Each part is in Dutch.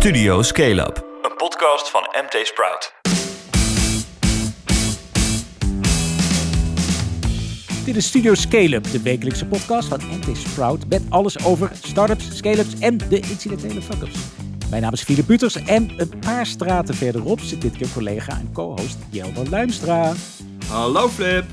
Studio Scale Up, een podcast van MT Sprout. Dit is Studio Scale-up, de wekelijkse podcast van NT Sprout met alles over startups, scale-ups en de incidentele fuck-ups. Mijn naam is Philip Buters en een paar straten verderop zit dit keer collega en co-host Jelmer Luimstra. Hallo Flip.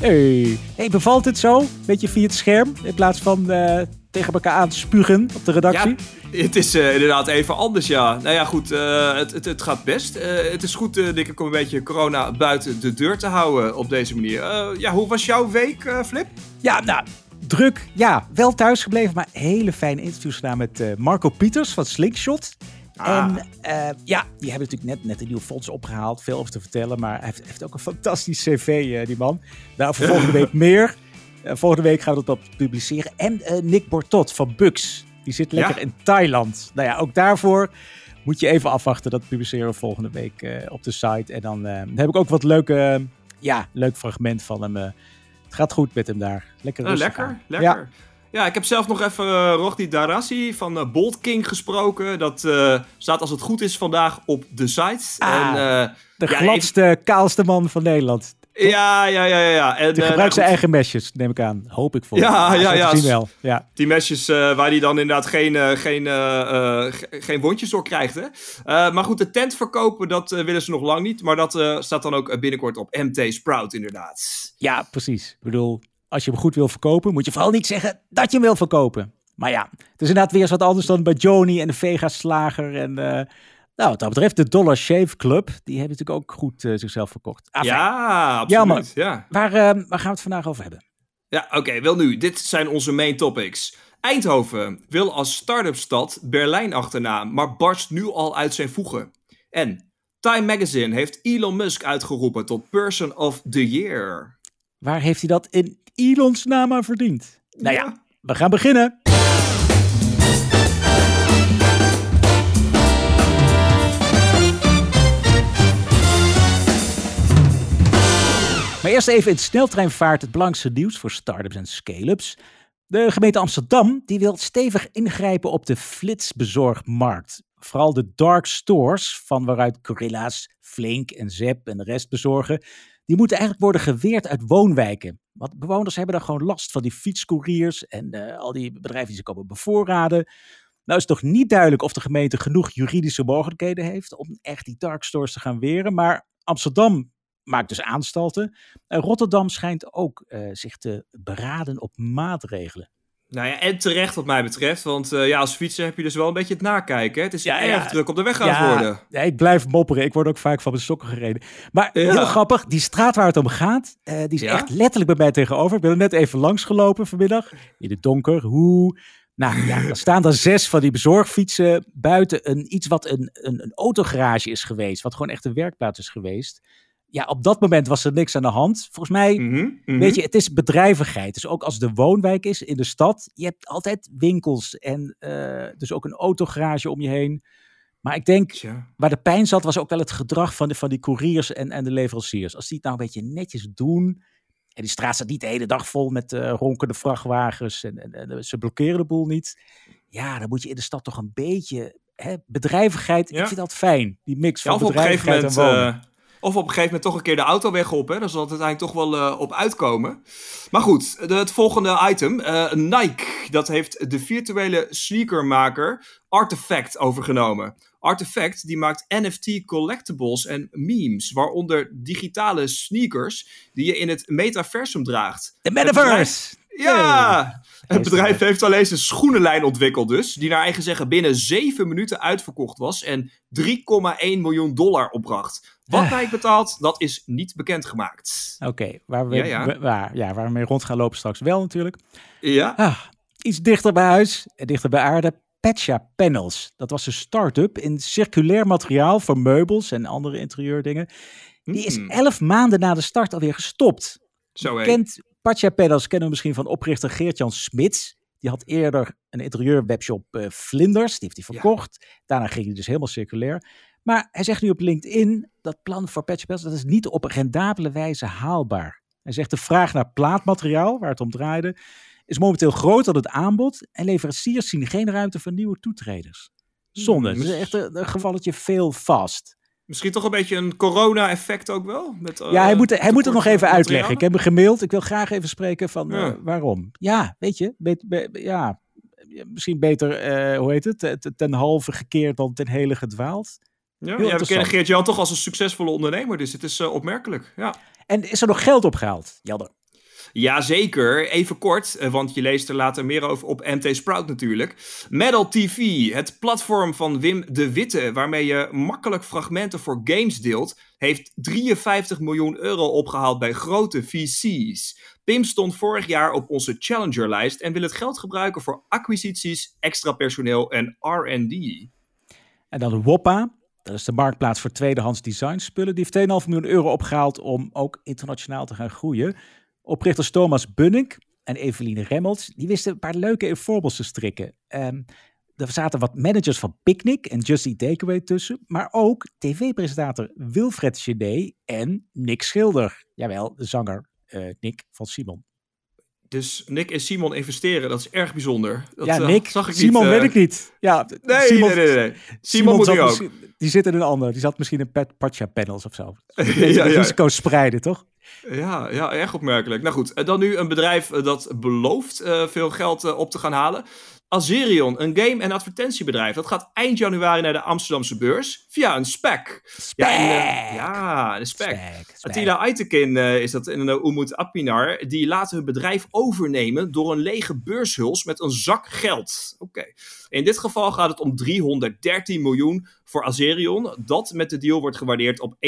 Hey. hey, bevalt het zo? Beetje via het scherm in plaats van eh, tegen elkaar aan te spugen op de redactie? Ja, het is uh, inderdaad even anders, ja. Nou ja, goed, uh, het, het, het, gaat best. Uh, het is goed, denk ik, om een beetje corona buiten de deur te houden op deze manier. ja, hoe was jouw week, Flip? Ja, nou, druk. Ja, wel thuis gebleven, maar hele fijne interviews gedaan met Marco Pieters van Slingshot. Ah. En uh, ja, die hebben natuurlijk net, net een nieuw fonds opgehaald. Veel over te vertellen. Maar hij heeft, heeft ook een fantastisch cv, uh, die man. Daarover volgende week meer. Uh, volgende week gaan we dat publiceren. En Nick Bortot van Bux. Die zit lekker ja? in Thailand. Nou ja, ook daarvoor moet je even afwachten. Dat publiceren we volgende week op de site. En dan, dan, heb ik ook wat leuke, ja, leuk fragment van hem. het gaat goed met hem daar. Lekker rustig Lekker, lekker. Ja. Ja, ik heb zelf nog even uh, Rohdi Darassi van uh, Bolt King gesproken. Dat uh, staat als het goed is vandaag op de site. Ah, en, de ja, gladste, even... kaalste man van Nederland. Ja, ja, ja, ja. En, die gebruikt zijn eigen mesjes, neem ik aan. Hoop ik voor. Ja, ja, ja. Wel. ja. Die mesjes waar hij dan inderdaad geen, geen, geen wondjes door krijgt. Hè? maar goed, de tent verkopen, dat willen ze nog lang niet. Maar dat staat dan ook binnenkort op MT Sprout, inderdaad. Ja, precies. Ik bedoel, als je hem goed wil verkopen, moet je vooral niet zeggen dat je hem wil verkopen. Maar ja, het is inderdaad weer eens wat anders dan bij Joni en de Vega Slager. En nou, wat dat betreft, de Dollar Shave Club, die hebben natuurlijk ook goed uh, zichzelf verkocht. Ah, ja, absoluut. Ja, Waar, uh, waar gaan we het vandaag over hebben? Ja, oké, okay, wel nu. Dit zijn onze main topics. Eindhoven wil als start-up stad Berlijn achterna, maar barst nu al uit zijn voegen. En Time Magazine heeft Elon Musk uitgeroepen tot Person of the Year. Waar heeft hij dat in Elons naam aan verdiend? Nou ja, we gaan beginnen. Eerst even in sneltreinvaart het belangrijkste nieuws voor startups en scale-ups. De gemeente Amsterdam die wil stevig ingrijpen op de flitsbezorgmarkt. Vooral de dark stores, van waaruit Gorilla's, Flink en Zep en de rest bezorgen, die moeten eigenlijk worden geweerd uit woonwijken. Want bewoners hebben dan gewoon last van die fietscouriers en uh, al die bedrijven die ze komen bevoorraden. Nou is het toch niet duidelijk of de gemeente genoeg juridische mogelijkheden heeft om echt die dark stores te gaan weren. Maar Amsterdam maakt dus aanstalten. En Rotterdam schijnt ook uh, zich te beraden op maatregelen. Nou ja, en terecht wat mij betreft. Want uh, ja, als fietser heb je dus wel een beetje het nakijken. Hè? Het is ja, erg ja. druk op de weg gaan ja, worden. Ja, ik blijf mopperen. Ik word ook vaak van mijn sokken gereden. Maar heel grappig, die straat waar het om gaat, uh, die is echt letterlijk bij mij tegenover. Ik ben er net even langs gelopen vanmiddag. In het donker. Hoe... Nou ja, er staan er zes van die bezorgfietsen buiten een, iets wat een, een, een autogarage is geweest. Wat gewoon echt een werkplaats is geweest ja, op dat moment was er niks aan de hand. Volgens mij, mm -hmm, weet je, het is bedrijvigheid. Dus ook als de woonwijk is in de stad, je hebt altijd winkels en uh, dus ook een autogarage om je heen. Maar ik denk, ja. waar de pijn zat, was ook wel het gedrag van, de, van die couriers en, en de leveranciers. Als die het nou een beetje netjes doen, en die straat staat niet de hele dag vol met uh, ronkende vrachtwagens en, en, en, ze blokkeren de boel niet. Ja, dan moet je in de stad toch een beetje, hè, bedrijvigheid, ja. ik vind dat fijn. Die mix van ja, bedrijvigheid en wonen. Uh of op een gegeven moment toch een keer de auto weg op. Hè? Daar zal het uiteindelijk toch wel uh, op uitkomen. Maar goed, de, het volgende item. Uh, Nike, dat heeft de virtuele sneakermaker Artifact overgenomen. Artifact die maakt NFT collectibles en memes, waaronder digitale sneakers die je in het metaversum draagt. De metaverse! Ja! Het bedrijf heeft alleen zijn schoenenlijn ontwikkeld dus, die naar eigen zeggen binnen 7 minuten uitverkocht was en 3,1 miljoen dollar opbracht. Wat ah. Nike betaalt, dat is niet bekendgemaakt. Oké, okay, waar, we, ja, ja. Waar, ja, waar we mee rond gaan lopen straks wel natuurlijk. Ja. Ah, iets dichter bij huis en dichter bij aarde. Petja Panels. Dat was een start-up in circulair materiaal voor meubels en andere interieurdingen. Die is hmm. elf maanden na de start alweer gestopt. Zo Kent Patja Pedals kennen we misschien van oprichter Geert-Jan Smits. Die had eerder een interieurwebshop uh, Vlinders, die heeft hij verkocht. Daarna ging hij dus helemaal circulair. Maar hij zegt nu op LinkedIn, dat plan voor Pedals, dat is niet op een rendabele wijze haalbaar. Hij zegt de vraag naar plaatmateriaal, waar het om draaide, is momenteel groter dan het aanbod. En leveranciers zien geen ruimte voor nieuwe toetreders. Zonde. Het is echt een, een gevalletje veel vast. Misschien toch een beetje een corona-effect ook wel? Met, ja, hij moet, hij moet het nog even uitleggen. Ik heb hem gemaild. Ik wil graag even spreken van ja. waarom. Ja, weet je. ja, misschien beter, hoe heet het, ten halve gekeerd dan ten hele gedwaald. Ja, ja we kennen Geert-Jan toch als een succesvolle ondernemer, dus het is opmerkelijk. Ja. En is er nog geld opgehaald, Jelder? Jazeker, even kort, eh, want je leest er later meer over op MT Sprout natuurlijk. Metal TV, het platform van Wim de Witte, waarmee je makkelijk fragmenten voor games deelt, heeft 53 miljoen euro opgehaald bij grote VC's. Pim stond vorig jaar op onze Challenger-lijst en wil het geld gebruiken voor acquisities, extra personeel en R&D. En dan Woppa, dat is de marktplaats voor tweedehands designspullen. Die heeft 2,5 miljoen euro opgehaald om ook internationaal te gaan groeien. Oprichters Thomas Bunnik en Eveline Remmels, die wisten een paar leuke informals te strikken. Um, er zaten wat managers van Picnic en Just Eat Takeaway tussen, maar ook tv-presentator Wilfred Gené en Nick Schilder. Jawel, de zanger uh, Nick van Simon. Dus Nick en Simon investeren, dat is erg bijzonder. Dat, ja, eh, Nick, zag ik Simon niet, weet ik niet. Ja, nee, Simon, nee, nee, nee. Simon, Simon moet ik ook. Die zit in een ander. Die zat misschien in Pacha Panels of zo. ja, ja. Risico's spreiden, toch? Ja, ja, erg opmerkelijk. Nou goed, dan nu een bedrijf eh, dat belooft uh, veel geld op te gaan halen. Azerion, een game- en advertentiebedrijf. Dat gaat eind januari naar de Amsterdamse beurs via een spec. spec. Ja, en, ja, een spec. spec, Attila Aytekin uh, is dat in een Umut Apinar. Die laten hun bedrijf overnemen door een lege beurshuls met een zak geld. Oké. In dit geval gaat het om 313 miljoen voor Azerion. Dat met de deal wordt gewaardeerd op 1,3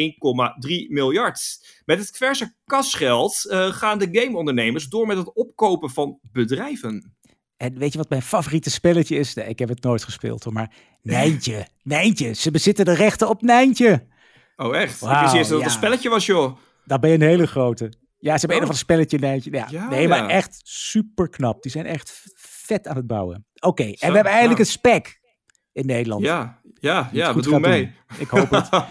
miljard. Met het verse kasgeld uh, gaan de gameondernemers door met het opkopen van bedrijven. En weet je wat mijn favoriete spelletje is? Nee, ik heb het nooit gespeeld hoor, maar Nijntje. Nijntje. Ze bezitten de rechten op Nijntje. Oh echt? Wow, ik wist eerst dat het een spelletje was joh. Daar ben je een hele grote. Ja, ze hebben oh. een of een spelletje Nijntje. Ja, ja nee, maar echt super knap. Die zijn echt vet aan het bouwen. Oké, en we hebben eigenlijk een spec in Nederland. Ja, ja, ja, we doen mee. Ik hoop het.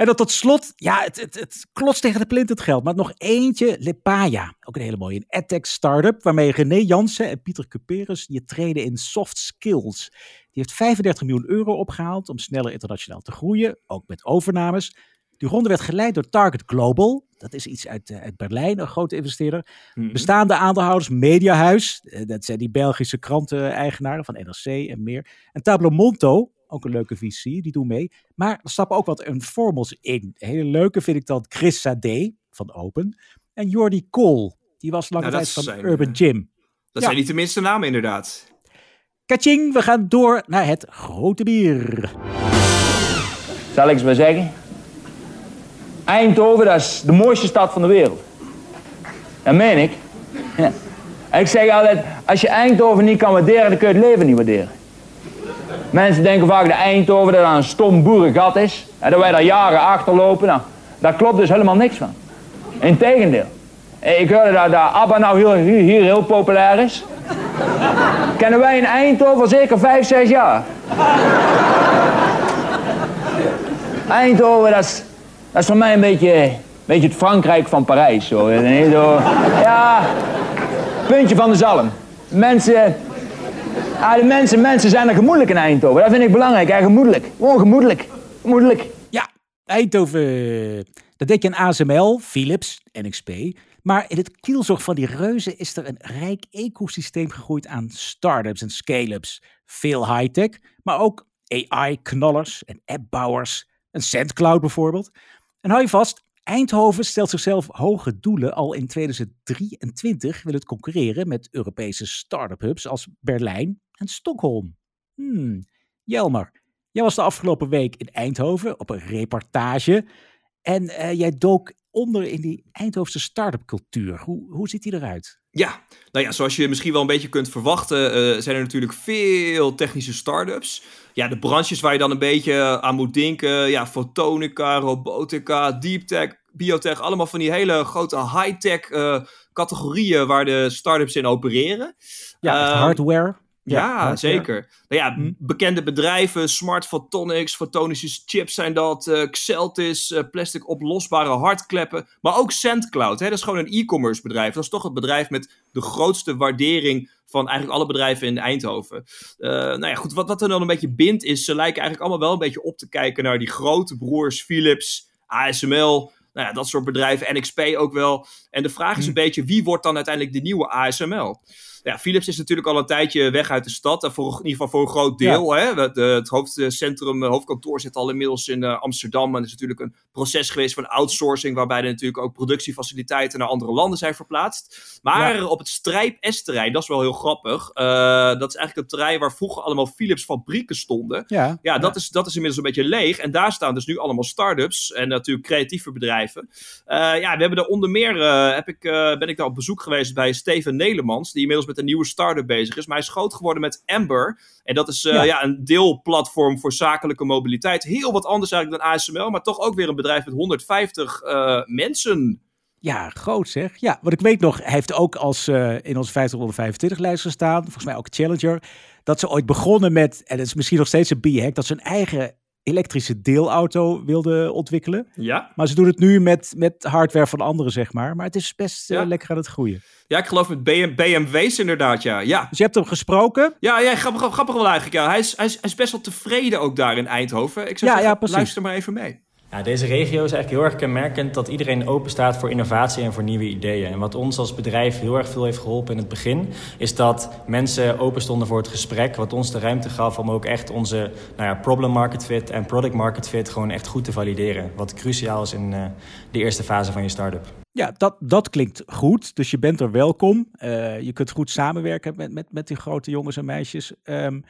En dan tot slot, ja, het, het, het klotst tegen de plint het geld. Maar nog eentje, Lepaya. Ook een hele mooie. Een edtech startup waarmee René Jansen en Pieter Cuperus je treden in soft skills. Die heeft 35 miljoen euro opgehaald om sneller internationaal te groeien. Ook met overnames. Die ronde werd geleid door Target Global. Dat is iets uit, uh, uit Berlijn, een grote investeerder. Mhm. Bestaande aandeelhouders, Mediahuis. Uh, dat zijn die Belgische kranten-eigenaren van NRC en meer. En Tableau Monto, ook een leuke visie, die doen mee. Maar er stappen ook wat informals in. Hele leuke vind ik dan Chris Sade van Open. En Jordi Kool, die was lange tijd van Urban eh, Gym. Dat zijn niet de minste namen inderdaad. Kaching, we gaan door naar het grote bier. Zal ik eens maar zeggen? Eindhoven, dat is de mooiste stad van de wereld. Dat meen ik. Ja. En ik zeg altijd, als je Eindhoven niet kan waarderen, dan kun je het leven niet waarderen. Mensen denken vaak dat Eindhoven dat een stom boerengat is. En dat wij daar jaren achterlopen. Nou, daar klopt dus helemaal niks van. Integendeel. Ik hoorde dat, ABBA nou hier, hier, heel populair is. Kennen wij in Eindhoven zeker vijf, zes jaar. Eindhoven, dat is, is voor mij een beetje, een beetje het Frankrijk van Parijs. Zo. Ja, puntje van de zalm. Mensen, Ah, de mensen, mensen zijn er gemoedelijk in Eindhoven. Dat vind ik belangrijk. Ja, gemoedelijk. Gewoon gemoedelijk. Gemoedelijk. Ja, Eindhoven. Dat deed je aan ASML, Philips, NXP. Maar in het kielzog van die reuzen is er een rijk ecosysteem gegroeid aan start-ups en scale-ups. Veel high-tech, maar ook AI-knallers en appbouwers. Een SendCloud bijvoorbeeld. En hou je vast, Eindhoven stelt zichzelf hoge doelen. Al in 2023 wil het concurreren met Europese start-up hubs als Berlijn en Stockholm. Hmm. Jelmer, jij was de afgelopen week in Eindhoven op een reportage. En uh, jij dook onder in die Eindhovense start-up cultuur. Hoe, hoe ziet die eruit? Ja, nou ja, zoals je misschien wel een beetje kunt verwachten, uh, zijn er natuurlijk veel technische start-ups. Ja, de branches waar je dan een beetje aan moet denken, ja, fotonica, robotica, deep tech, biotech, allemaal van die hele grote high-tech uh, categorieën waar de start-ups in opereren. Ja, uh, hardware. Ja, zeker. Nou ja, hm. bekende bedrijven, Smart Photonics, fotonische chips zijn dat, uh, Xeltis, uh, plastic oplosbare hardkleppen, maar ook SendCloud. Hè? Dat is gewoon een e-commerce bedrijf. Dat is toch het bedrijf met de grootste waardering van eigenlijk alle bedrijven in Eindhoven. Uh, nou ja, goed, wat, wat er dan een beetje bindt is, ze lijken eigenlijk allemaal wel een beetje op te kijken naar die grote broers Philips, ASML, nou ja, dat soort bedrijven, NXP ook wel. En de vraag is hm. een beetje, wie wordt dan uiteindelijk de nieuwe ASML? Ja, Philips is natuurlijk al een tijdje weg uit de stad. Voor, in ieder geval voor een groot deel. Hè? Het, het hoofdcentrum, hoofdkantoor zit al inmiddels in uh, Amsterdam. En er is natuurlijk een proces geweest van outsourcing. Waarbij er natuurlijk ook productiefaciliteiten naar andere landen zijn verplaatst. Maar op het Strijp S-terrein, dat is wel heel grappig. Uh, dat is eigenlijk het terrein waar vroeger allemaal Philips fabrieken stonden. Ja, ja, dat, Is, dat is inmiddels een beetje leeg. En daar staan dus nu allemaal start-ups. En natuurlijk creatieve bedrijven. Uh, ja, we hebben er onder meer, heb ik, ben ik daar op bezoek geweest bij Steven Nelemans. Die inmiddels met een nieuwe start-up bezig is. Maar hij is groot geworden met Amber. En dat is uh, ja. een deelplatform voor zakelijke mobiliteit. Heel wat anders eigenlijk dan ASML, maar toch ook weer een bedrijf met 150 uh, eh, mensen. Ja, groot zeg. Ja, wat ik weet nog, hij heeft ook als uh, in onze 50 lijst gestaan. Volgens mij ook Challenger. Dat ze ooit begonnen met, en dat is misschien nog steeds een b-hack, dat ze een eigen elektrische deelauto wilde ontwikkelen. Ja. Maar ze doen het nu met, met hardware van anderen, zeg maar. Maar het is best uh, lekker aan het groeien. Ja, ik geloof met BM, BMW's inderdaad, ja. ja. Dus je hebt hem gesproken? Ja, ja grappig, grappig wel eigenlijk. Ja. Hij, is, hij, is, hij is best wel tevreden ook daar in Eindhoven. Ik zou ja, zeggen, ja, luister maar even mee. Ja, deze regio is eigenlijk heel erg kenmerkend dat iedereen open staat voor innovatie en voor nieuwe ideeën. En wat ons als bedrijf heel erg veel heeft geholpen in het begin, is dat mensen open stonden voor het gesprek. Wat ons de ruimte gaf om ook echt onze nou ja, problem market fit en product market fit gewoon echt goed te valideren. Wat cruciaal is in uh, de eerste fase van je start-up. Ja, dat, dat klinkt goed. Dus je bent er welkom. Uh, je kunt goed samenwerken met, met, met die grote jongens en meisjes. Um,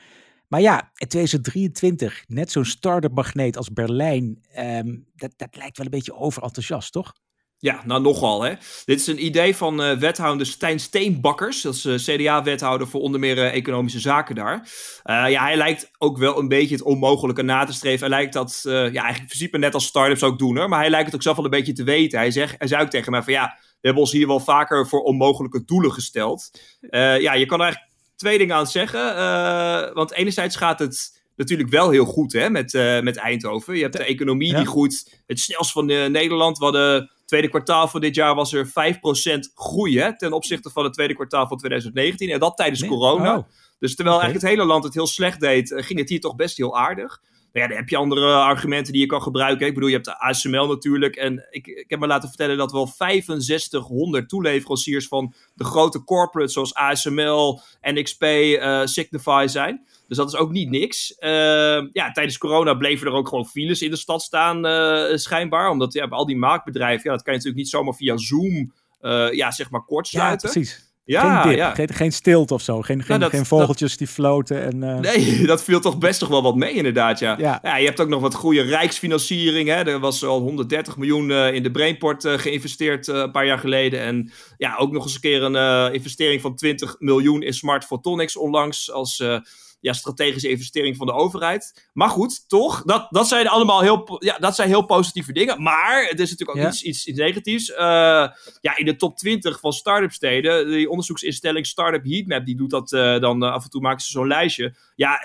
maar ja, in 2023, net zo'n start-up magneet als Berlijn, um, dat, dat lijkt wel een beetje overenthousiast, toch? Ja, nou nogal hè. Dit is een idee van uh, wethouder Stijn Steenbakkers. Dat is uh, CDA-wethouder voor onder meer uh, economische zaken daar. ja, hij lijkt ook wel een beetje het onmogelijke na te streven. Hij lijkt dat, ja, eigenlijk in principe net als start-ups ook doen hoor. Maar hij lijkt het ook zelf wel een beetje te weten. Hij, zegt, hij zei ook tegen mij van ja, we hebben ons hier wel vaker voor onmogelijke doelen gesteld. ja, je kan eigenlijk twee dingen aan zeggen. Uh, want enerzijds gaat het natuurlijk wel heel goed hè, met, uh, met Eindhoven. Je hebt de economie die groeit het snelst van uh, Nederland. We hadden tweede kwartaal van dit jaar was er 5% groei hè, ten opzichte van het tweede kwartaal van 2019. En dat tijdens corona. Oh. Dus terwijl eigenlijk het hele land het heel slecht deed, ging het hier toch best heel aardig. Ja, dan heb je andere argumenten die je kan gebruiken. Ik bedoel, je hebt de ASML natuurlijk. En ik, ik heb me laten vertellen dat wel 6500 toeleveranciers van de grote corporates zoals ASML, NXP, uh, Signify zijn. Dus dat is ook niet niks. Uh, ja, tijdens corona bleven er ook gewoon files in de stad staan, uh, schijnbaar. Omdat ja, al die maakbedrijven, ja, dat kan je natuurlijk niet zomaar via Zoom, uh, ja, zeg maar kortsluiten. Ja, precies. Ja, geen, ja. Geen, geen stilte of zo. Geen, geen, nou, geen vogeltjes die floten. En, uh... Nee, dat viel toch best toch wel wat mee inderdaad, ja. ja. je hebt ook nog wat goede rijksfinanciering. Hè. Er was al 130 miljoen uh, in de Brainport uh, geïnvesteerd een paar jaar geleden. En ja, ook nog eens een keer een investering van 20 miljoen in Smart Photonics onlangs als ja, strategische investering van de overheid. Maar goed, toch, dat, dat zijn allemaal heel, ja, dat zijn heel positieve dingen. Maar het is natuurlijk ook iets, iets, iets negatiefs. Uh, ja, in de top 20 van start-up steden, die onderzoeksinstelling Startup Heatmap, die doet dat uh, dan uh, af en toe maken ze zo'n lijstje. Ja,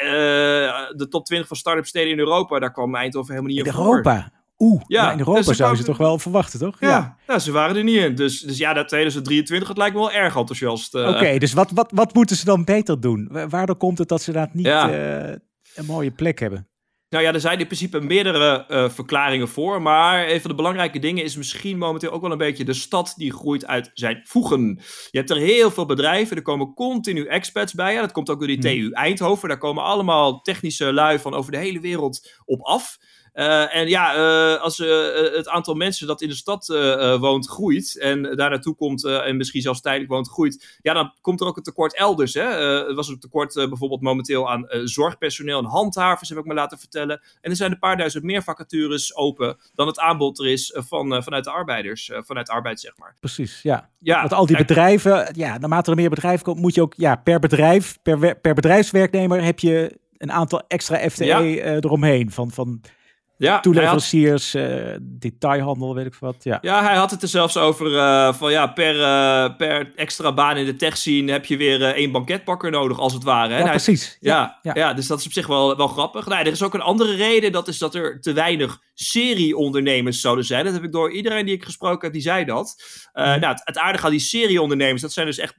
de top 20 van start-up steden in Europa, daar kwam Eindhoven helemaal niet in, in Europa? Oeh, ja, in Europa dus zou je toch wel verwachten, toch? Ja, ja. ze waren er niet in. Dus, dus ja, dat 2023, het lijkt me wel erg enthousiast. Uh. Oké, dus wat, wat, wat moeten ze dan beter doen? Waardoor komt het dat ze daar niet uh, een mooie plek hebben? Nou ja, er zijn in principe meerdere uh, verklaringen voor. Maar een van de belangrijke dingen is misschien momenteel ook wel een beetje de stad die groeit uit zijn voegen. Je hebt er heel veel bedrijven, er komen continu expats bij. Ja, dat komt ook door die hmm. TU Eindhoven. Daar komen allemaal technische lui van over de hele wereld op af. Uh, en ja, uh, als uh, het aantal mensen dat in de stad woont groeit en daar naartoe komt en misschien zelfs tijdelijk woont groeit, ja, dan komt er ook een tekort elders. Hè? er was een tekort bijvoorbeeld momenteel aan zorgpersoneel en handhavers, heb ik me laten vertellen. En er zijn een paar duizend meer vacatures open dan het aanbod er is van, vanuit de arbeiders, vanuit arbeid zeg maar. Precies, ja. ja Want al die bedrijven, ja, naarmate er meer bedrijven komen, moet je ook ja, per bedrijf, per, per bedrijfswerknemer heb je een aantal extra FTE eromheen van... van ja, toeleveranciers, had... detailhandel, weet ik wat. Ja. ja, hij had het er zelfs over van ja, per, per extra baan in de tech scene heb je weer één banketbakker nodig, als het ware. Hè? Ja, precies. Ja, ja, ja. dus dat is op zich wel, wel grappig. Nou, er is ook een andere reden, dat is dat er te weinig serieondernemers zouden zijn. Dat heb ik door iedereen die ik gesproken heb, die zei dat. Mhm. Nou, het, het aardige aan die serieondernemers, dat zijn dus echt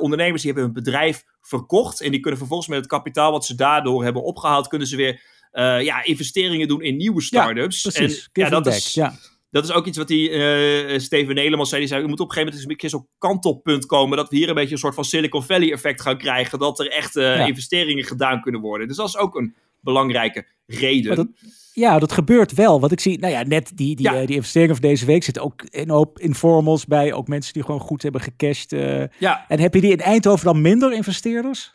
ondernemers die hebben hun bedrijf verkocht. En die kunnen vervolgens met het kapitaal wat ze daardoor hebben opgehaald, kunnen ze weer uh, ja, investeringen doen in nieuwe start-ups. Ja, precies. En, ja, dat is, ja. dat is ook iets wat die uh, Steven Neleman zei. Die zei, we moeten op een gegeven moment een beetje zo'n kantelpunt komen. Dat we hier een beetje een soort van Silicon Valley effect gaan krijgen. Dat er echt uh, investeringen gedaan kunnen worden. Dus dat is ook een belangrijke reden. Ja, dat gebeurt wel. Wat ik zie, nou ja, net die, die, die investeringen van deze week zitten ook een hoop informals bij. Ook mensen die gewoon goed hebben gecashed. ja. En heb je die in Eindhoven dan minder investeerders?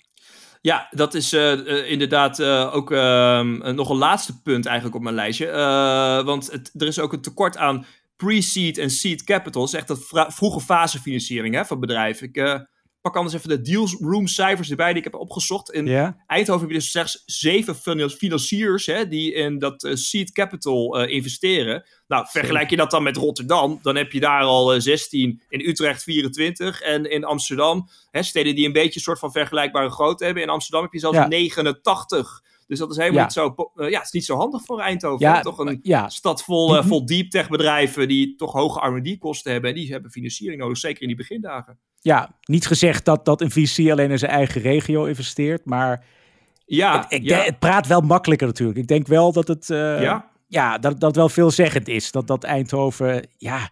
Ja, dat is uh, inderdaad uh, ook ehm, nog een laatste punt eigenlijk op mijn lijstje. want het, er is ook een tekort aan pre-seed en seed capital. Dat is echt dat vroege fase financiering hè, van bedrijven. Ik pak anders even de deals room cijfers erbij die ik heb opgezocht. In Eindhoven heb je dus slechts zeven financiers hè, die in dat seed capital investeren. Nou, vergelijk je dat dan met Rotterdam, dan heb je daar al 16, in Utrecht 24 en in Amsterdam, hè, steden die een beetje een soort van vergelijkbare grootte hebben. In Amsterdam heb je zelfs 89. Dus dat is helemaal niet zo, uh, ja, het is niet zo handig voor Eindhoven. Ja, toch een ja. stad vol, uh, vol deep tech bedrijven die toch hoge R&D kosten hebben. En die hebben financiering nodig, zeker in die begindagen. Ja, niet gezegd dat, dat een VC alleen in zijn eigen regio investeert, maar ja, het, ik, het praat wel makkelijker natuurlijk. Ik denk wel dat het, uh, ja. Ja, dat, dat wel veelzeggend is. Dat, dat Eindhoven, ja,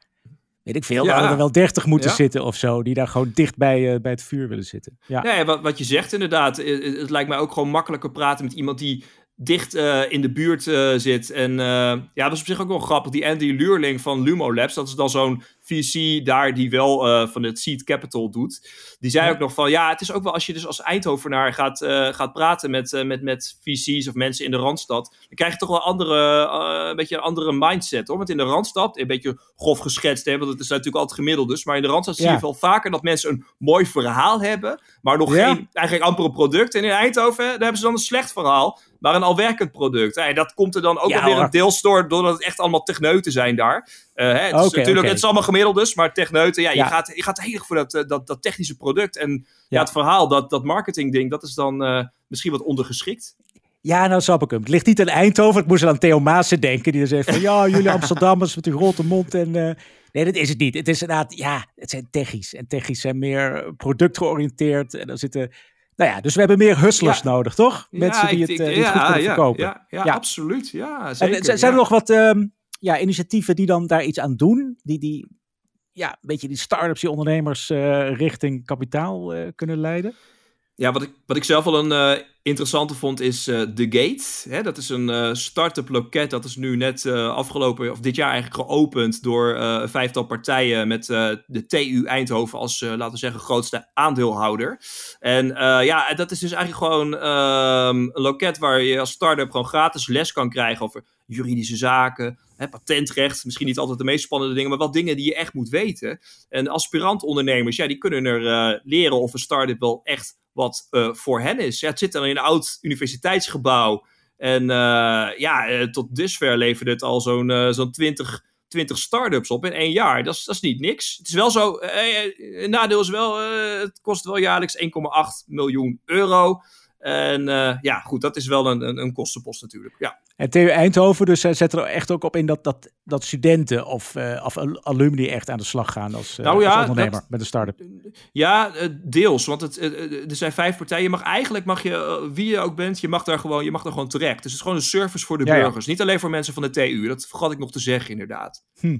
weet ik veel, ja. er wel 30 moeten zitten of zo. Die daar gewoon dicht bij, bij het vuur willen zitten. Ja, nee, wat, wat je zegt inderdaad. Het, lijkt mij ook gewoon makkelijker praten met iemand die dicht uh, in de buurt uh, zit. En ja, dat is op zich ook wel grappig. Die Andy Luurling van Lumo Labs, dat is dan zo'n VC daar die wel uh, van het seed capital doet. Die zei ook nog van ja, het is ook wel als je dus als Eindhovenaar gaat, uh, gaat praten met, uh, met, met VC's of mensen in de Randstad, dan krijg je toch wel andere, een beetje een andere mindset hoor. Want in de Randstad, een beetje grof geschetst, hè, want het is natuurlijk altijd gemiddeld dus, maar in de Randstad ja. zie je veel vaker dat mensen een mooi verhaal hebben, maar nog ja. geen, eigenlijk amper een product. En in Eindhoven, daar hebben ze dan een slecht verhaal, maar een al werkend product. Hey, dat komt er dan ook alweer een deels door, doordat het echt allemaal techneuten zijn daar. Uh, hè, het, is natuurlijk, okay. het is allemaal gemiddeld dus, maar techneuten, ja, je, Gaat, je gaat heel erg voor dat, eh, dat, dat technische product. En ja. het verhaal, dat, dat marketing ding, dat is dan uh, misschien wat ondergeschikt. Ja, nou snap ik hem. Het ligt niet in Eindhoven. Ik moest aan Theo Maassen denken. Die dan zegt van, ja, jullie Amsterdammers met uw grote mond. En, uh, nee, dat is het niet. Het is inderdaad, ja, het zijn technisch. En technisch zijn meer productgeoriënteerd. En dan zitten... Nou ja, dus we hebben meer hustlers ja. nodig, toch? Mensen die het, die het goed kunnen verkopen. Ja, ja, absoluut. Ja, zeker. En, zijn er nog wat um, ja, initiatieven die dan daar iets aan doen? Die, die ja, een beetje die start-ups, die ondernemers uh, richting kapitaal uh, kunnen leiden? Ja, wat ik, wat ik zelf wel een uh, interessante vond is uh, The Gate. Hè, dat is een uh, start-up loket. Dat is nu net afgelopen, of dit jaar eigenlijk geopend door een vijftal partijen met de TU Eindhoven als, laten we zeggen, grootste aandeelhouder. En ja, dat is dus eigenlijk gewoon ehm, een loket waar je als start-up gewoon gratis les kan krijgen over juridische zaken, patentrecht, misschien niet altijd de meest spannende dingen, maar wel dingen die je echt moet weten. En aspirant-ondernemers, ja, die kunnen er uh, leren of een start-up wel echt wat uh, voor hen is. Ja, het zit dan in een oud universiteitsgebouw. En uh, ja, tot dusver leverde het al zo'n zo'n 20, 20 start-ups op in één jaar. Dat is, dat is niet niks. Het is wel zo, nadeel is wel, het kost wel jaarlijks 1,8 miljoen euro. En uh, ja, goed, dat is wel een, een, een kostenpost natuurlijk. Ja. En TU Eindhoven, dus uh, zet er echt ook op in dat, dat, dat studenten of, uh, of alumni echt aan de slag gaan als, nou, ja, als ondernemer dat, met een start-up. Ja, deels. Want het, er zijn vijf partijen. Je mag eigenlijk, mag je, wie je ook bent, je mag daar gewoon, je mag daar gewoon terecht. Dus het is gewoon een service voor de ja, burgers. Ja. Niet alleen voor mensen van de TU. Dat vergat ik nog te zeggen, inderdaad. Hm.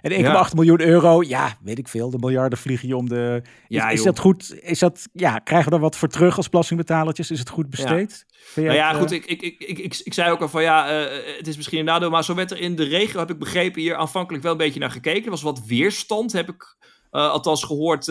En 1,8 ja. miljoen euro, ja, weet ik veel. De miljarden vliegen je om de. Ja, is, dat goed? Is dat, ja, krijgen we er wat voor terug als belastingbetalertjes? Is het goed besteed? Ja, nou ja, goed. Ik, ik, ik, ik, ik, ik zei ook al van ja, uh, het is misschien een nadeel. Maar zo werd er in de regio, heb ik begrepen, hier aanvankelijk wel een beetje naar gekeken. Er was wat weerstand, heb ik althans gehoord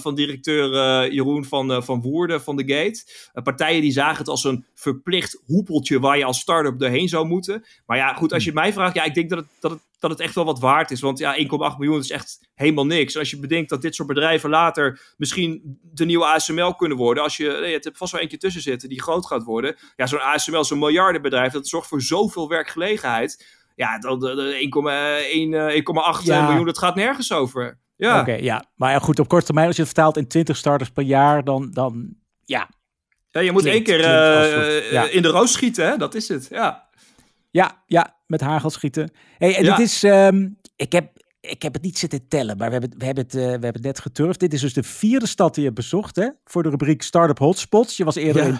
van directeur Jeroen van, van Woerden van de Gate. partijen die zagen het als een verplicht hoepeltje waar je als start-up doorheen zou moeten. Maar ja, goed, als je mij vraagt, ja, ik denk dat het, dat het, dat het echt wel wat waard is. Want ja, 1,8 miljoen is echt helemaal niks. Als je bedenkt dat dit soort bedrijven later misschien de nieuwe ASML kunnen worden. Als je, je hebt vast wel eentje tussen zitten die groot gaat worden. Ja, zo'n ASML, zo'n miljardenbedrijf, dat zorgt voor zoveel werkgelegenheid. Ja, 1,8 ja. miljoen, dat gaat nergens over. Ja. Oké, ja. Maar ja, goed, op korte termijn, als je het vertaalt in 20 starters per jaar, dan, dan ja. Ja, je moet één keer uh, in de roos schieten, hè? Dat is het, ja. Ja, ja, met hagel schieten. Hey, en dit is, um, ik heb, ik heb het niet zitten tellen, maar we hebben, we hebben, het, uh, we hebben het net geturfd. Dit is dus de vierde stad die je bezocht, hè? Voor de rubriek Startup Hotspots. Je was eerder in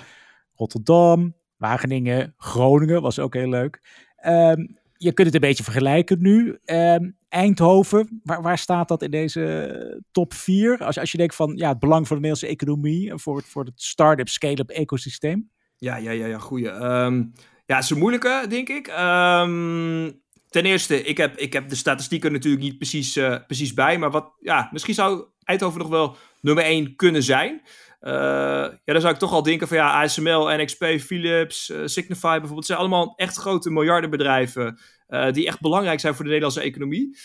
Rotterdam, Wageningen, Groningen, was ook heel leuk. Um, je kunt het een beetje vergelijken nu. Ehm, Eindhoven, waar, waar staat dat in deze top 4? Als, als je denkt van ja, het belang voor de Nederlandse economie en voor, voor het start-up, scale-up ecosysteem. Ja, ja, ja, ja goeie. Um, ja, het is een moeilijke, denk ik. Um, ten eerste, ik heb, ik heb de statistieken natuurlijk niet precies, uh, precies bij. Maar wat, ja, misschien zou Eindhoven nog wel nummer 1 kunnen zijn. Uh, ja, dan zou ik toch al denken van ja, ASML, NXP, Philips, Signify bijvoorbeeld. zijn allemaal echt grote miljardenbedrijven uh, die echt belangrijk zijn voor de Nederlandse economie.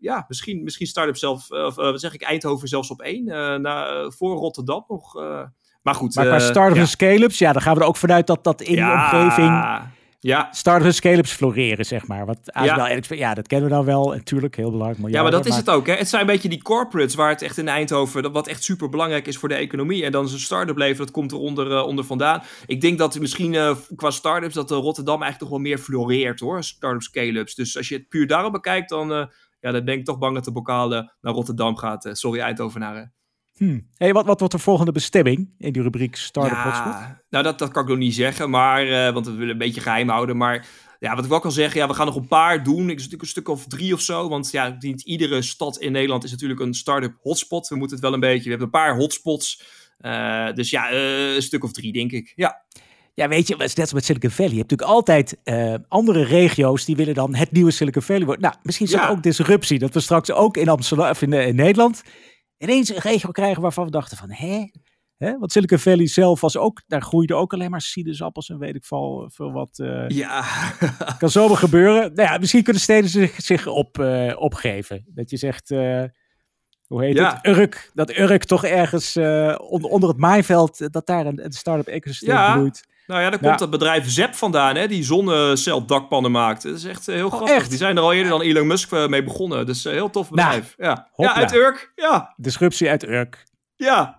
ja, misschien, misschien start-up zelf, of wat zeg ik, Eindhoven zelfs op één. na, voor Rotterdam nog. maar goed. Maar qua start-ups en scale-ups, ja, dan gaan we er ook vanuit dat dat in ja, die omgeving ja. start-ups en scale-ups floreren, zeg maar. Wat ja. ja, dat kennen we dan wel. Natuurlijk, heel belangrijk. ja, maar dat is het ook. Hè? Het zijn een beetje die corporates waar het echt in Eindhoven, wat echt super belangrijk is voor de economie. En dan is een start-up leven, dat komt er onder, uh, onder vandaan. Ik denk dat misschien uh, qua start-ups, dat uh, Rotterdam eigenlijk toch wel meer floreert hoor. Start-up scale-ups. Dus als je het puur daarop bekijkt, dan, ja, dan ben ik toch bang dat de bokalen naar Rotterdam gaat. sorry, Eindhovenaren. Hmm. Hey, wat, wat wordt de volgende bestemming in die rubriek Startup ja, Nou, dat, dat kan ik nog niet zeggen, maar, uh, want we willen een beetje geheim houden. Maar ja, wat ik wel kan zeggen, ja, we gaan nog een paar doen. Ik natuurlijk een stuk of drie of zo. Want ja, niet iedere stad in Nederland is natuurlijk een start-up hotspot. We moeten het wel een beetje. We hebben een paar hotspots. Uh, dus ja, uh, een stuk of drie, denk ik. Ja. Ja, weet je, net zoals met Silicon Valley. Je hebt natuurlijk altijd uh, andere regio's die willen dan het nieuwe Silicon Valley worden. Nou, misschien is dat ook disruptie. Dat we straks ook in Amsterdam of in, in Nederland ineens een regio krijgen waarvan we dachten van, hè? hè? Want Silicon Valley zelf was ook, daar groeiden ook alleen maar sinaasappels en weet ik veel, veel wat. Uh, ja. kan zomaar gebeuren. Nou ja, misschien kunnen steden zich, zich op, uh, opgeven. Dat je zegt, uh, hoe heet ja. het? Urk. Dat Urk toch ergens onder, onder het maaiveld, dat daar een, een start-up ecosysteem ja. bloeit. Nou ja, daar komt dat bedrijf ZEP vandaan, hè, die zonnecelldakpannen maakt. Dat is echt heel oh, grappig. Die zijn er al eerder dan Elon Musk mee begonnen. Dus uh, heel tof nou, bedrijf. ja. ja, uit Urk. Ja. Disruptie uit Urk. Ja.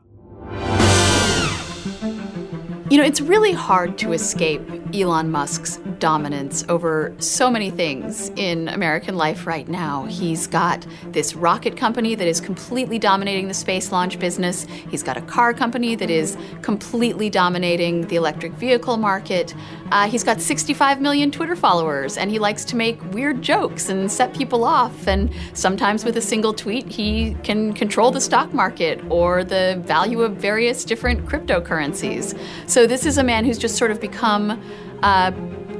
You know, it's really hard to escape Elon Musk's dominance over so many things in American life right now. He's got this rocket company that is completely dominating the space launch business. He's got a car company that is completely dominating the electric vehicle market. Uh, he's got 65 million Twitter followers, and he likes to make weird jokes and set people off. And sometimes with a single tweet, he can control the stock market or the value of various different cryptocurrencies. So this is a man who's just sort of become uh,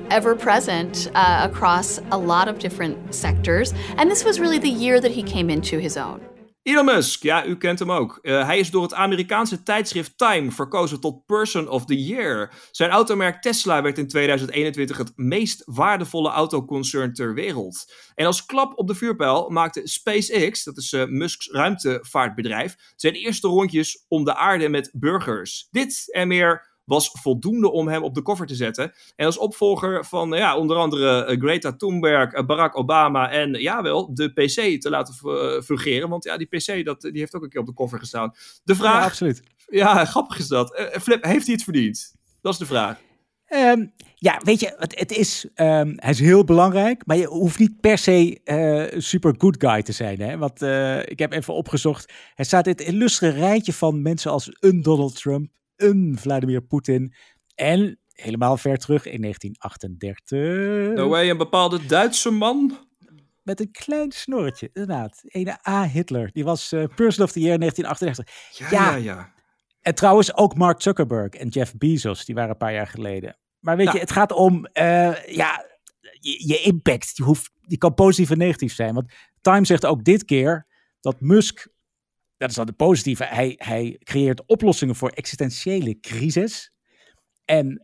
ever present uh, across a lot of different sectors. And this was really the year that he came into his own. Elon Musk, ja, u kent hem ook. Uh, hij is door het Amerikaanse tijdschrift Time verkozen tot Person of the Year. Zijn automerk Tesla werd in 2021 het meest waardevolle autoconcern ter wereld. En als klap op de vuurpijl maakte SpaceX, dat is uh, Musks ruimtevaartbedrijf, zijn eerste rondjes om de aarde met burgers. Dit en meer was voldoende om hem op de koffer te zetten. En als opvolger van ja, onder andere eh, Greta Thunberg, eh, Barack Obama en jawel, de PC te laten eh, fungeren. Want ja, die PC dat, die heeft ook een keer op de koffer gestaan. De vraag... Ja, absoluut. Ja, grappig is dat. Flip, heeft hij het verdiend? Dat is de vraag. Um, ja, weet je, het, het is, um, hij is heel belangrijk, maar je hoeft niet per se uh, super good guy te zijn. Hè? Want uh, ik heb even opgezocht, hij staat in het illustre rijtje van mensen als een Donald Trump, een Vladimir Poetin. En helemaal ver terug in 1938. No way, een bepaalde Duitse man? Met een klein snorretje, inderdaad. Ene A. Hitler. Die was uh, Person of the Year 1938. Ja, ja, ja, En trouwens ook Mark Zuckerberg en Jeff Bezos. Die waren een paar jaar geleden. Maar weet je, het gaat om uh, ja, je, je, impact. Je, hoeft, die kan positief en negatief zijn. Want Time zegt ook dit keer dat Musk dat is dan de positieve. Hij, hij creëert oplossingen voor existentiële crisis. En uh,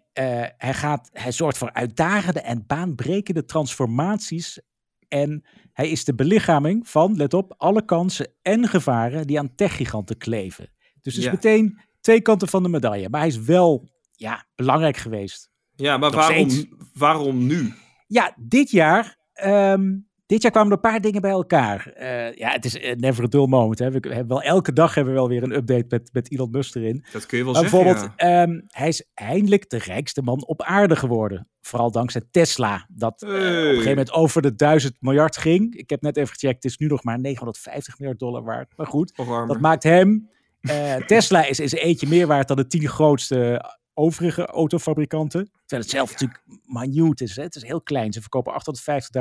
hij, gaat, hij zorgt voor uitdagende en baanbrekende transformaties. En hij is de belichaming van, let op, alle kansen en gevaren die aan techgiganten kleven. Dus het is meteen twee kanten van de medaille. Maar hij is wel ja, belangrijk geweest. Ja, maar waarom, waarom nu? Ja, dit jaar um, dit jaar kwamen er een paar dingen bij elkaar. Uh, ja, het is never a dull moment. Hè. We, hebben wel elke dag hebben we wel weer een update met, met Elon Musk erin. Dat kun je wel zeggen, Bijvoorbeeld, um, hij is eindelijk de rijkste man op aarde geworden. Vooral dankzij Tesla. Dat hey. uh, op een gegeven moment over de 1000 miljard ging. Ik heb net even gecheckt, het is nu nog maar 950 miljard dollar waard. Maar goed, dat maakt hem... Tesla is, is eentje meer waard dan de tien grootste overige autofabrikanten. Terwijl het zelf natuurlijk minute is. Hè? Het is heel klein. Ze verkopen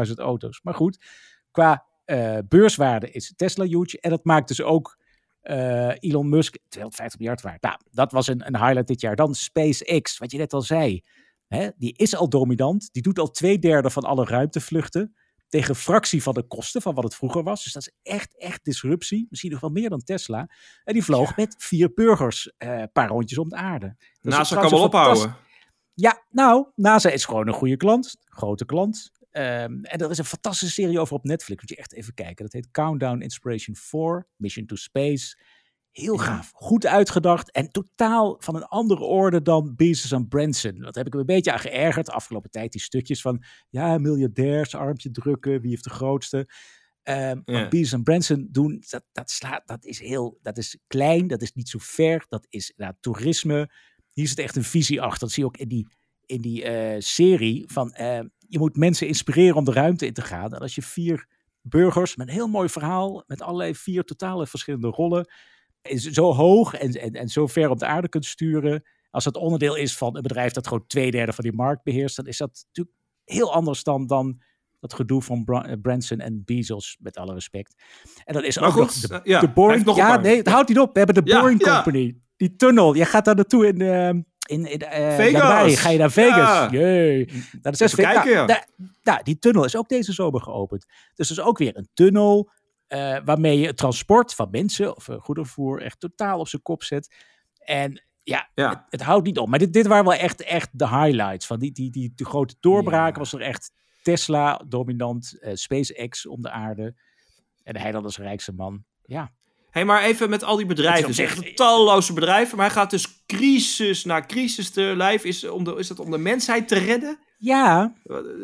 850.000 auto's. Maar goed, qua uh, beurswaarde is Tesla huge. En dat maakt dus ook uh, Elon Musk 250 miljard waard. Nou, dat was een, een highlight dit jaar. Dan SpaceX, wat je net al zei. Hè? Die is al dominant. Die doet al twee derde van alle ruimtevluchten tegen een fractie van de kosten van wat het vroeger was. Dus dat is echt, echt disruptie. Misschien nog wel meer dan Tesla. En die vloog met vier burgers een uh, paar rondjes om de aarde. Dat NASA kan wel ophouden. Ja, nou, NASA is gewoon een goede klant. Grote klant. Um, en er is een fantastische serie over op Netflix. Moet je echt even kijken. Dat heet Countdown Inspiration 4. Mission to Space. Heel gaaf. Goed uitgedacht. En totaal van een andere orde dan Bezos en Branson. Dat heb ik me een beetje aan geërgerd de afgelopen tijd. Die stukjes van, ja, miljardairs, armpje drukken. Wie heeft de grootste? Um, ja. Bezos en Branson doen, dat, dat, slaat, dat is heel, dat is klein. Dat is niet zo ver. Dat is nou, toerisme. Hier zit echt een visie achter. Dat zie je ook in die, in die uh, serie. Van, uh, je moet mensen inspireren om de ruimte in te gaan. En als je vier burgers met een heel mooi verhaal. Met allerlei vier totale verschillende rollen zo hoog en, en, en zo ver op de aarde kunt sturen. Als het onderdeel is van een bedrijf dat gewoon twee derde van die markt beheerst, dan is dat natuurlijk heel anders dan, dan dat gedoe van Bra Branson en Bezos, met alle respect. En dat is maar ook goed, nog de, uh, ja, de Boring... nog Ja, nee, het houdt niet op. We hebben de Ja, Boring ja. Company. Die tunnel. Je gaat daar naartoe in... Uh, in, in uh, Vegas. ga je naar Vegas. Jee. Dat is Even kijken, ja. nou, nou, nou, die tunnel is ook deze zomer geopend. Dus er is ook weer een tunnel uh, waarmee je het transport van mensen of uh, goederenvoer echt totaal op zijn kop zet. En ja, Ja. Het, het houdt niet op. Maar dit, dit waren wel echt, echt de highlights. Van die, die, die, die grote doorbraken Ja. was er echt Tesla dominant, uh, SpaceX om de aarde. En hij dan als rijkste man. Ja, Hé, maar even met al die bedrijven. Echt talloze bedrijven. Maar hij gaat dus crisis na crisis te lijf. Is, om de, is dat om de mensheid te redden? ja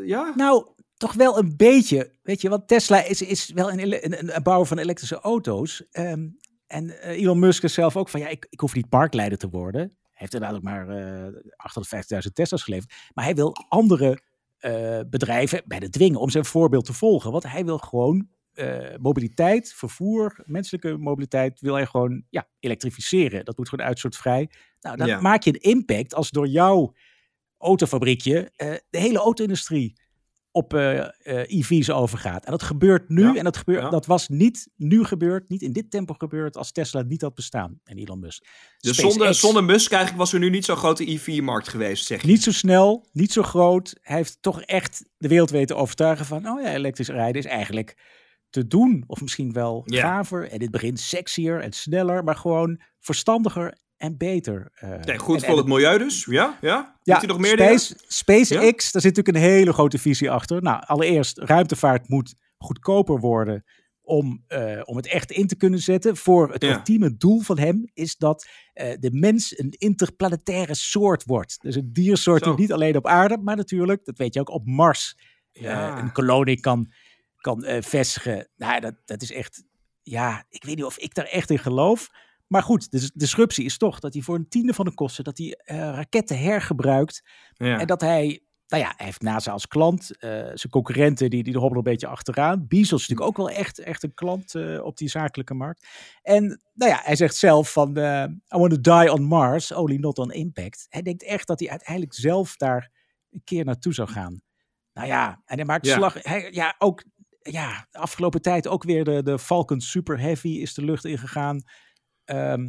ja? Nou, toch wel een beetje. Weet je, want Tesla is, is wel een, een, een bouwer van elektrische auto's. Ehm, en eh, Elon Musk is zelf ook van, ja, ik, ik hoef niet marktleider te worden. Hij heeft inderdaad ook maar eh 850.000 Tesla's geleverd. Maar hij wil andere eh, bedrijven bij de dwingen om zijn voorbeeld te volgen. Want hij wil gewoon mobiliteit, vervoer, menselijke mobiliteit, wil hij gewoon ja, elektrificeren. Dat moet gewoon uitstootvrij. Nou, dan Ja. maak je een impact als door jouw autofabriekje de hele auto-industrie op eh, eh, EV's overgaat. En dat gebeurt nu. Ja, En dat, gebeurt, ja. dat was niet nu gebeurd, niet in dit tempo gebeurd als Tesla niet had bestaan. En Elon Musk. Dus zonder, zonder Musk eigenlijk was er nu niet zo'n grote EV-markt geweest, zeg je? Niet zo snel, niet zo groot. Hij heeft toch echt de wereld weten overtuigen van, oh ja, elektrisch rijden is eigenlijk te doen. Of misschien wel Ja. gaver. En dit begint sexier en sneller, maar gewoon verstandiger en beter. Nee, goed En- voor en het milieu dus. Ja? Ja? Ja, nog meer dingen? Space, SpaceX, daar zit natuurlijk een hele grote visie achter. Nou, allereerst, ruimtevaart moet goedkoper worden om, eh, om het echt in te kunnen zetten. Voor het Ja. ultieme doel van hem is dat eh, de mens een interplanetaire soort wordt. Dus een diersoort Zo. die niet alleen op aarde, maar natuurlijk, dat weet je ook, op Mars Ja. een kolonie kan, kan vestigen. Nou, dat, dat is echt, ja, ik weet niet of ik daar echt in geloof. Maar goed, de disruptie is toch dat hij voor een tiende van de kosten, dat hij eh, raketten hergebruikt. Ja. En dat hij, nou ja, hij heeft NASA als klant. eh, zijn concurrenten, die, die hobbelen een beetje achteraan. Bezos is natuurlijk ook wel echt, echt een klant eh, op die zakelijke markt. En nou ja, hij zegt zelf van, I want to die on Mars, only not on impact. Hij denkt echt dat hij uiteindelijk zelf daar een keer naartoe zou gaan. Nou ja, en hij maakt Ja. slag. Hij, ja, ook ja, de afgelopen tijd ook weer de, de Falcon Super Heavy is de lucht ingegaan. Ehm,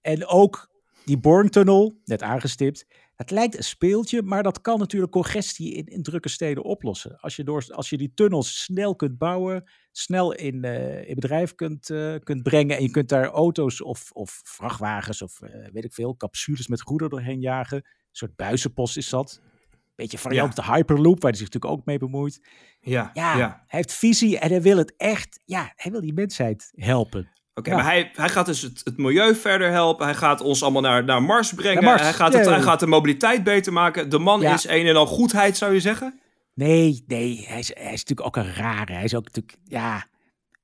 en ook die Boring-tunnel, net aangestipt. Het lijkt een speeltje, maar dat kan natuurlijk congestie in, in drukke steden oplossen. Als je, door, als je die tunnels snel kunt bouwen, snel in, uh, in bedrijf kunt, uh, kunt brengen en je kunt daar auto's of, of vrachtwagens of uh, weet ik veel, capsules met goederen doorheen jagen. Een soort buizenpost is dat. Beetje variant ja. de Hyperloop, waar hij zich natuurlijk ook mee bemoeit. Ja, ja, ja, hij heeft visie en hij wil het echt, ja, hij wil die mensheid helpen. Oké, okay, ja. maar hij, hij gaat dus het, het, milieu verder helpen. Hij gaat ons allemaal naar, naar Mars brengen. Mars, hij, gaat het, hij gaat de mobiliteit beter maken. De man is een en al goedheid, zou je zeggen? Nee, nee. Hij is, hij is natuurlijk ook een rare. Hij is ook natuurlijk, ja,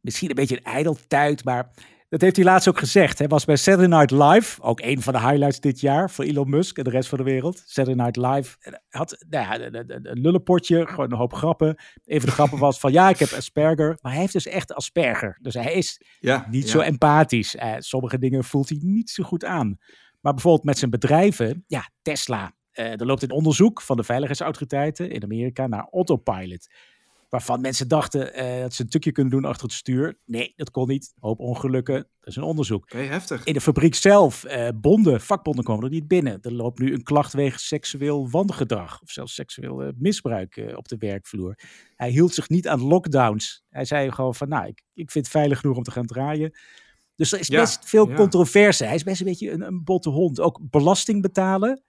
misschien een beetje een ijdeltuit, maar dat heeft hij laatst ook gezegd. Hij was bij Saturday Night Live, ook een van de highlights dit jaar voor Elon Musk en de rest van de wereld. Saturday Night Live had nou ja, een lullenpotje, gewoon een hoop grappen. Een van de grappen was van ja, ik heb Asperger, maar hij heeft dus echt Asperger. Dus hij is ja, niet ja. zo empathisch. Uh, sommige dingen voelt hij niet zo goed aan. Maar bijvoorbeeld met zijn bedrijven, ja, Tesla. Uh, er loopt een onderzoek van de veiligheidsautoriteiten in Amerika naar autopilot waarvan mensen dachten uh, dat ze een tukje kunnen doen achter het stuur. Nee, dat kon niet. Hoop ongelukken. Dat is een onderzoek. Okay, heftig. In de fabriek zelf, uh, bonden, vakbonden komen er niet binnen. Er loopt nu een klacht wegens seksueel wangedrag of zelfs seksueel uh, misbruik op de werkvloer. Hij hield zich niet aan lockdowns. Hij zei gewoon van, nou, ik, ik vind het veilig genoeg om te gaan draaien. Dus er is Ja, best veel ja. controverse. Hij is best een beetje een, een botte hond. Ook belasting betalen.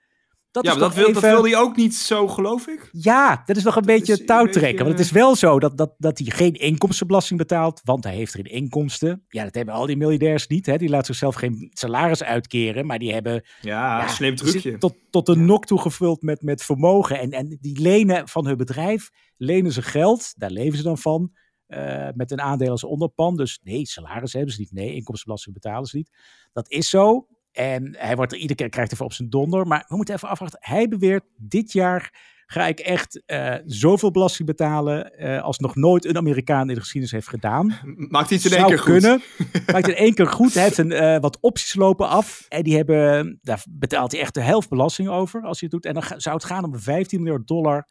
Dat ja, is dat wil, dat wil hij ook niet zo, geloof ik. ja, dat is nog een beetje touwtrekken. beetje, Want het is wel zo dat, dat, dat hij geen inkomstenbelasting betaalt, want hij heeft geen inkomsten. Ja, dat hebben al die miljardairs niet. Hè? Die laten zichzelf geen salaris uitkeren, maar die hebben Ja, ja, slim trucje. tot, tot de nok toegevuld met, met vermogen. En, en die lenen van hun bedrijf, lenen ze geld, daar leven ze dan van, eh, met een aandeel als onderpan. Dus nee, salaris hebben ze niet. Nee, inkomstenbelasting betalen ze niet. Dat is zo. En hij wordt er iedere keer krijgt even op zijn donder. Maar we moeten even afwachten. Hij beweert, dit jaar ga ik echt eh, zoveel belasting betalen eh, als nog nooit een Amerikaan in de geschiedenis heeft gedaan. Maakt iets in één keer goed. kunnen. Maakt in één keer goed. Hij heeft een, eh, wat opties lopen af. En die hebben, daar betaalt hij echt de helft belasting over als hij het doet. En dan zou het gaan om 15 miljard dollar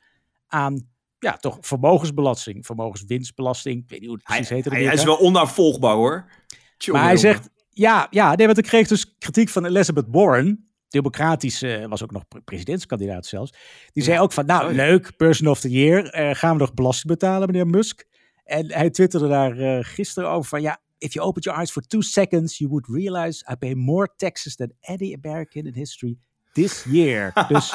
aan, ja, toch vermogensbelasting. Vermogenswinstbelasting. Ik weet niet hoe het Hij, precies heet. in hij, hij is wel onnavolgbaar hoor. Tjonge, Maar hij jonge. zegt, ja, ja, nee, want ik kreeg dus kritiek van Elizabeth Warren. Democratisch eh, was ook nog pre- presidentskandidaat zelfs. Die zei ook van, nou leuk, person of the year. eh, gaan we nog belasting betalen, meneer Musk? En hij twitterde daar eh, gisteren over van, ja, if you opened your eyes for two seconds, you would realize I pay more taxes than any American in history this year. Dus,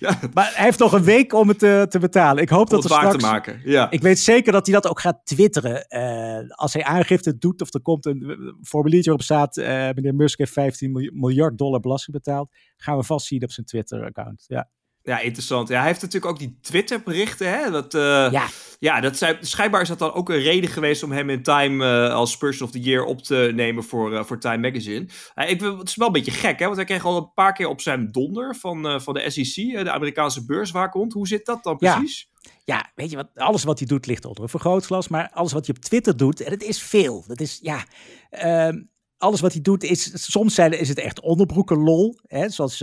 ja, maar hij heeft nog een week om het eh, te betalen. Ik hoop om dat het er straks... te maken. Ja. Ik weet zeker dat hij dat ook gaat twitteren. eh, als hij aangifte doet of er komt een eh, formuliertje waarop staat... meneer Musk heeft 15 miljoen- miljard dollar belasting betaald. Gaan we vast zien op zijn Twitter-account. Ja. Ja, interessant. Ja, hij heeft natuurlijk ook die Twitter-berichten. Hè? Dat, eh, ja, Ja, dat zijn, schijnbaar is dat dan ook een reden geweest om hem in Time eh, als Person of the Year op te nemen voor, eh, voor Time Magazine. Ik, wil- het is wel een beetje gek, hè? Want hij kreeg al een paar keer op zijn donder van, van de SEC, de Amerikaanse beurswaakhond. Hoe zit dat dan Ja. precies? ja, weet je wat? Alles wat hij doet ligt onder een vergrootglas. Maar alles wat hij op Twitter doet, en het is veel. Dat is, ja... ehm, alles wat hij doet is... Soms zijn, is het echt onderbroeken lol. Hè? Zoals...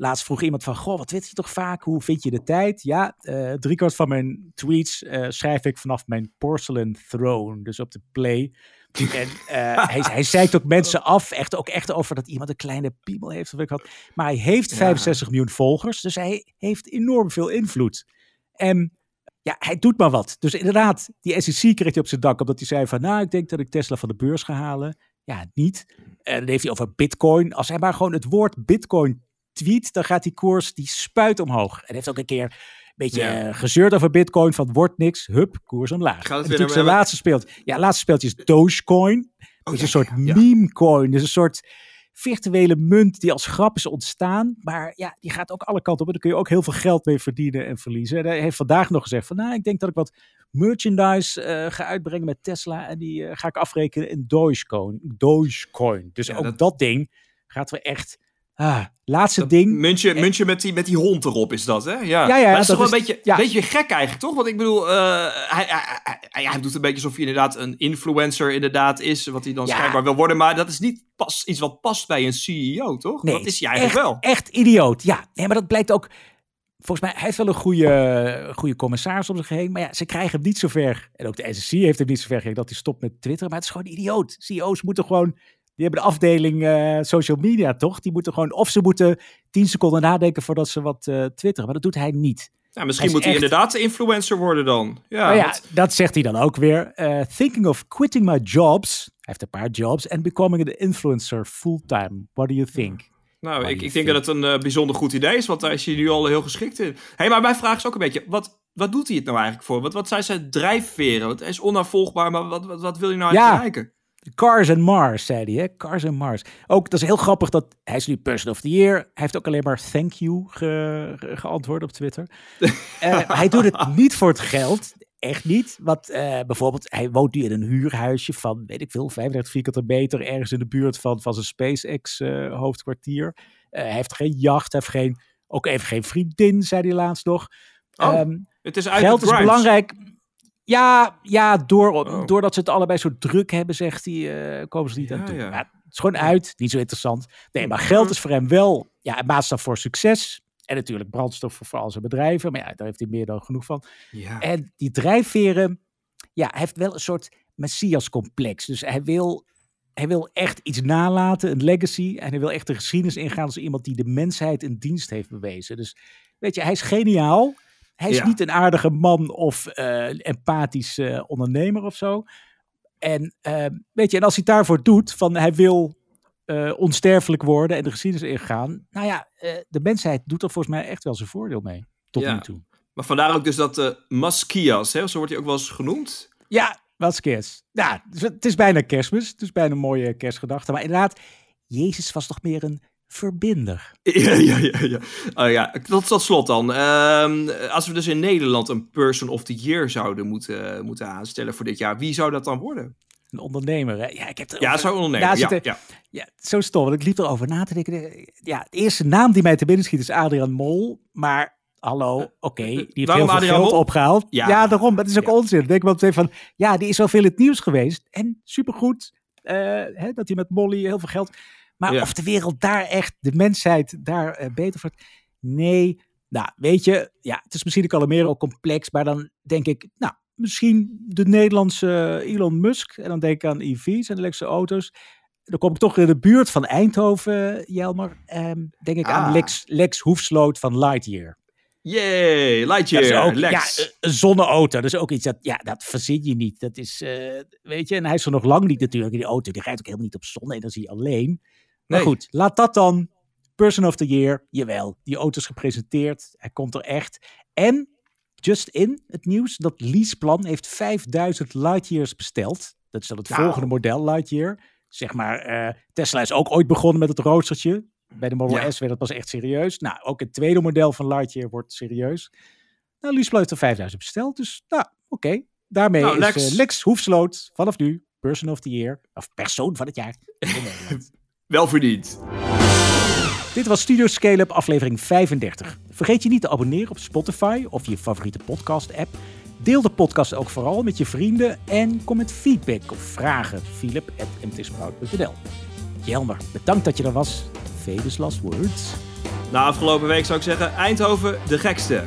Laatst vroeg iemand van, goh, wat twitter je toch vaak? Hoe vind je de tijd? Ja, eh driekwart van mijn tweets eh, schrijf ik vanaf mijn porcelain throne, dus op de play. En eh, hij, hij zeikt ook mensen af, echt, ook echt over dat iemand een kleine piemel heeft. Of weet ik wat. Maar hij heeft 65 miljoen volgers, dus hij heeft enorm veel invloed. En ja, hij doet maar wat. Dus inderdaad, die SEC kreeg hij op zijn dak, omdat hij zei van, nou, ik denk dat ik Tesla van de beurs ga halen. Ja, niet. En dan heeft hij over bitcoin. Als hij maar gewoon het woord bitcoin tweet, dan gaat die koers, die spuit omhoog. En heeft ook een keer een beetje Ja. eh, gezeurd over bitcoin, van wordt niks, hup, koers omlaag. Gaat het natuurlijk zijn laatste speeltje. Ja, laatste speeltje is Dogecoin. Dat is ja, een soort ja, meme coin. Dus een soort virtuele munt die als grap is ontstaan. Maar ja, die gaat ook alle kanten op. En daar kun je ook heel veel geld mee verdienen en verliezen. En hij heeft vandaag nog gezegd van, nou, ik denk dat ik wat merchandise eh, ga uitbrengen met Tesla. En die eh, ga ik afrekenen in Dogecoin. Dogecoin. Dus ook dat- dat... ding gaat we echt... Ah, laatste Dat ding. Muntje, muntje met, die, met die hond erop is dat, hè? Ja, Ja, ja, maar dat is toch wel een beetje, ja. beetje gek eigenlijk, toch? Want ik bedoel, eh, hij, hij, hij, hij- hij doet een beetje alsof hij inderdaad een influencer inderdaad is, wat hij dan Ja. schijnbaar wil worden. Maar dat is niet pas, iets wat past bij een CEO, toch? Nee, dat is hij eigenlijk echt, wel. Echt idioot. Ja, nee, maar dat blijkt ook. Volgens mij, hij heeft wel een goede, goede commissaris om zich heen. Maar ja, ze krijgen hem niet zo ver. En ook de SEC heeft hem niet zo ver gekregen dat hij stopt met Twitter. Maar het is gewoon idioot. CEO's moeten gewoon Die hebben de afdeling uh, social media, toch? Die moeten gewoon, of ze moeten tien seconden nadenken voordat ze wat uh, twitteren. Maar dat doet hij niet. Ja, misschien moet hij echt... inderdaad influencer worden dan. Ja, ja dat zegt hij dan ook weer. Uh, thinking of quitting my jobs. Hij heeft een paar jobs. And becoming an influencer fulltime. What do you think? Nou, ik, ik denk dat het een bijzonder goed idee is, want daar is hij nu al heel geschikt in. hey, maar mijn vraag is ook een beetje, wat, wat doet hij het nou eigenlijk voor? Wat, wat zijn zijn drijfveren? Hij is onafvolgbaar, maar wat, wat, wat wil hij nou ja. bereiken? Cars and Mars, zei hij. Hè? Cars and Mars. Ook, dat is heel grappig dat hij is nu Person of the Year. Hij heeft ook alleen maar thank you ge, geantwoord op Twitter. uh, hij doet het niet voor het geld. Echt niet. Want uh, bijvoorbeeld, hij woont nu in een huurhuisje van, weet ik veel, 35 vierkante meter. Ergens in de buurt van, van zijn SpaceX-hoofdkwartier. Uh, hij heeft geen jacht, heeft geen, ook even geen vriendin, zei hij laatst nog. Oh, um, het is uit geld is belangrijk. Ja, ja door, oh. doordat ze het allebei zo druk hebben, zegt hij, uh, komen ze niet aan toe. Ja. het is gewoon uit, niet zo interessant. Nee, maar geld is voor hem wel ja, een maatstaf voor succes. En natuurlijk brandstof voor, voor al zijn bedrijven. Maar ja, daar heeft hij meer dan genoeg van. Ja. En die drijfveren, ja, hij heeft wel een soort messias-complex. Dus hij wil, hij wil echt iets nalaten, een legacy. En hij wil echt de geschiedenis ingaan als iemand die de mensheid in dienst heeft bewezen. Dus weet je, hij is geniaal. Hij is niet een aardige man of uh, empathisch uh, ondernemer of zo. En uh, weet je, en als hij het daarvoor doet, van hij wil onsterfelijk worden en de geschiedenis ingaan. Nou ja, de mensheid doet er volgens mij echt wel zijn voordeel mee. Tot nu toe. Maar vandaar ook dus dat uh, Maskias, hè, zo wordt hij ook wel eens genoemd. Ja, Maskias. Ja, het is bijna kerstmis. Het is bijna een mooie kerstgedachte. Maar inderdaad, Jezus was toch meer een verbinder. Ja, ja, ja. ja. Oh, ja. Tot, tot slot dan. Uh, als we dus in Nederland een Person of the Year zouden moeten, moeten aanstellen voor dit jaar, wie zou dat dan worden? Een ondernemer, hè? Ja, ik heb ja zo'n ondernemer. Ja, ja, ja. ja, zo stom. Want ik liep erover na te denken. Ja, de eerste naam die mij te binnen schiet is Adrian Mol. Maar hallo, oké, okay, die heeft heel veel geld opgehaald. Ja, ja daarom. Dat is ook onzin. Denk wel twee van, ja, die is wel veel in het nieuws geweest. En supergoed uh, hè, dat hij met Molly heel veel geld... Maar of de wereld daar echt, de mensheid daar uh, beter voor. Nee, nou, weet je, ja, het is misschien de Calimero complex, maar dan denk ik, nou, misschien de Nederlandse Elon Musk. En dan denk ik aan EV's en elektrische auto's. Dan kom ik toch in de buurt van Eindhoven, Jelmer. Um, denk ik aan ah. Lex, Lex Hoefsloot van Lightyear. Yay, Lightyear, ook, Lex. Ja, een zonneauto, dat is ook iets dat, ja, dat verzin je niet. Dat is, uh, weet je, en hij is er nog lang niet natuurlijk. Die auto, die rijdt ook helemaal niet op zonne-energie alleen. Maar goed, laat dat dan. Person of the Year, jawel. Die auto is gepresenteerd. Hij komt er echt. En, just in het nieuws, dat Leaseplan heeft 5000 Lightyears besteld. Dat is dan het volgende model Lightyear. Zeg maar, uh, Tesla is ook ooit begonnen met het roostertje. Bij de Model S werd het pas echt serieus. Nou, ook het tweede model van Lightyear wordt serieus. Nou, Leaseplan heeft er 5000 besteld. Dus, nou, oké. Daarmee nou, is Lex. Uh, Lex Hoefsloot vanaf nu Person of the Year. Of persoon van het jaar. Wel verdiend. Dit was Studio Scale-up aflevering 35. Vergeet je niet te abonneren op Spotify of je favoriete podcast-app. Deel de podcast ook vooral met je vrienden en kom met feedback of vragen. philip.mtsprout.nl Jelmer, bedankt dat je er was. Famous last words. Na afgelopen week zou ik zeggen, Eindhoven de gekste.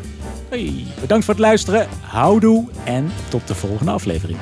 Hey, bedankt voor het luisteren. Houdoe en tot de volgende aflevering.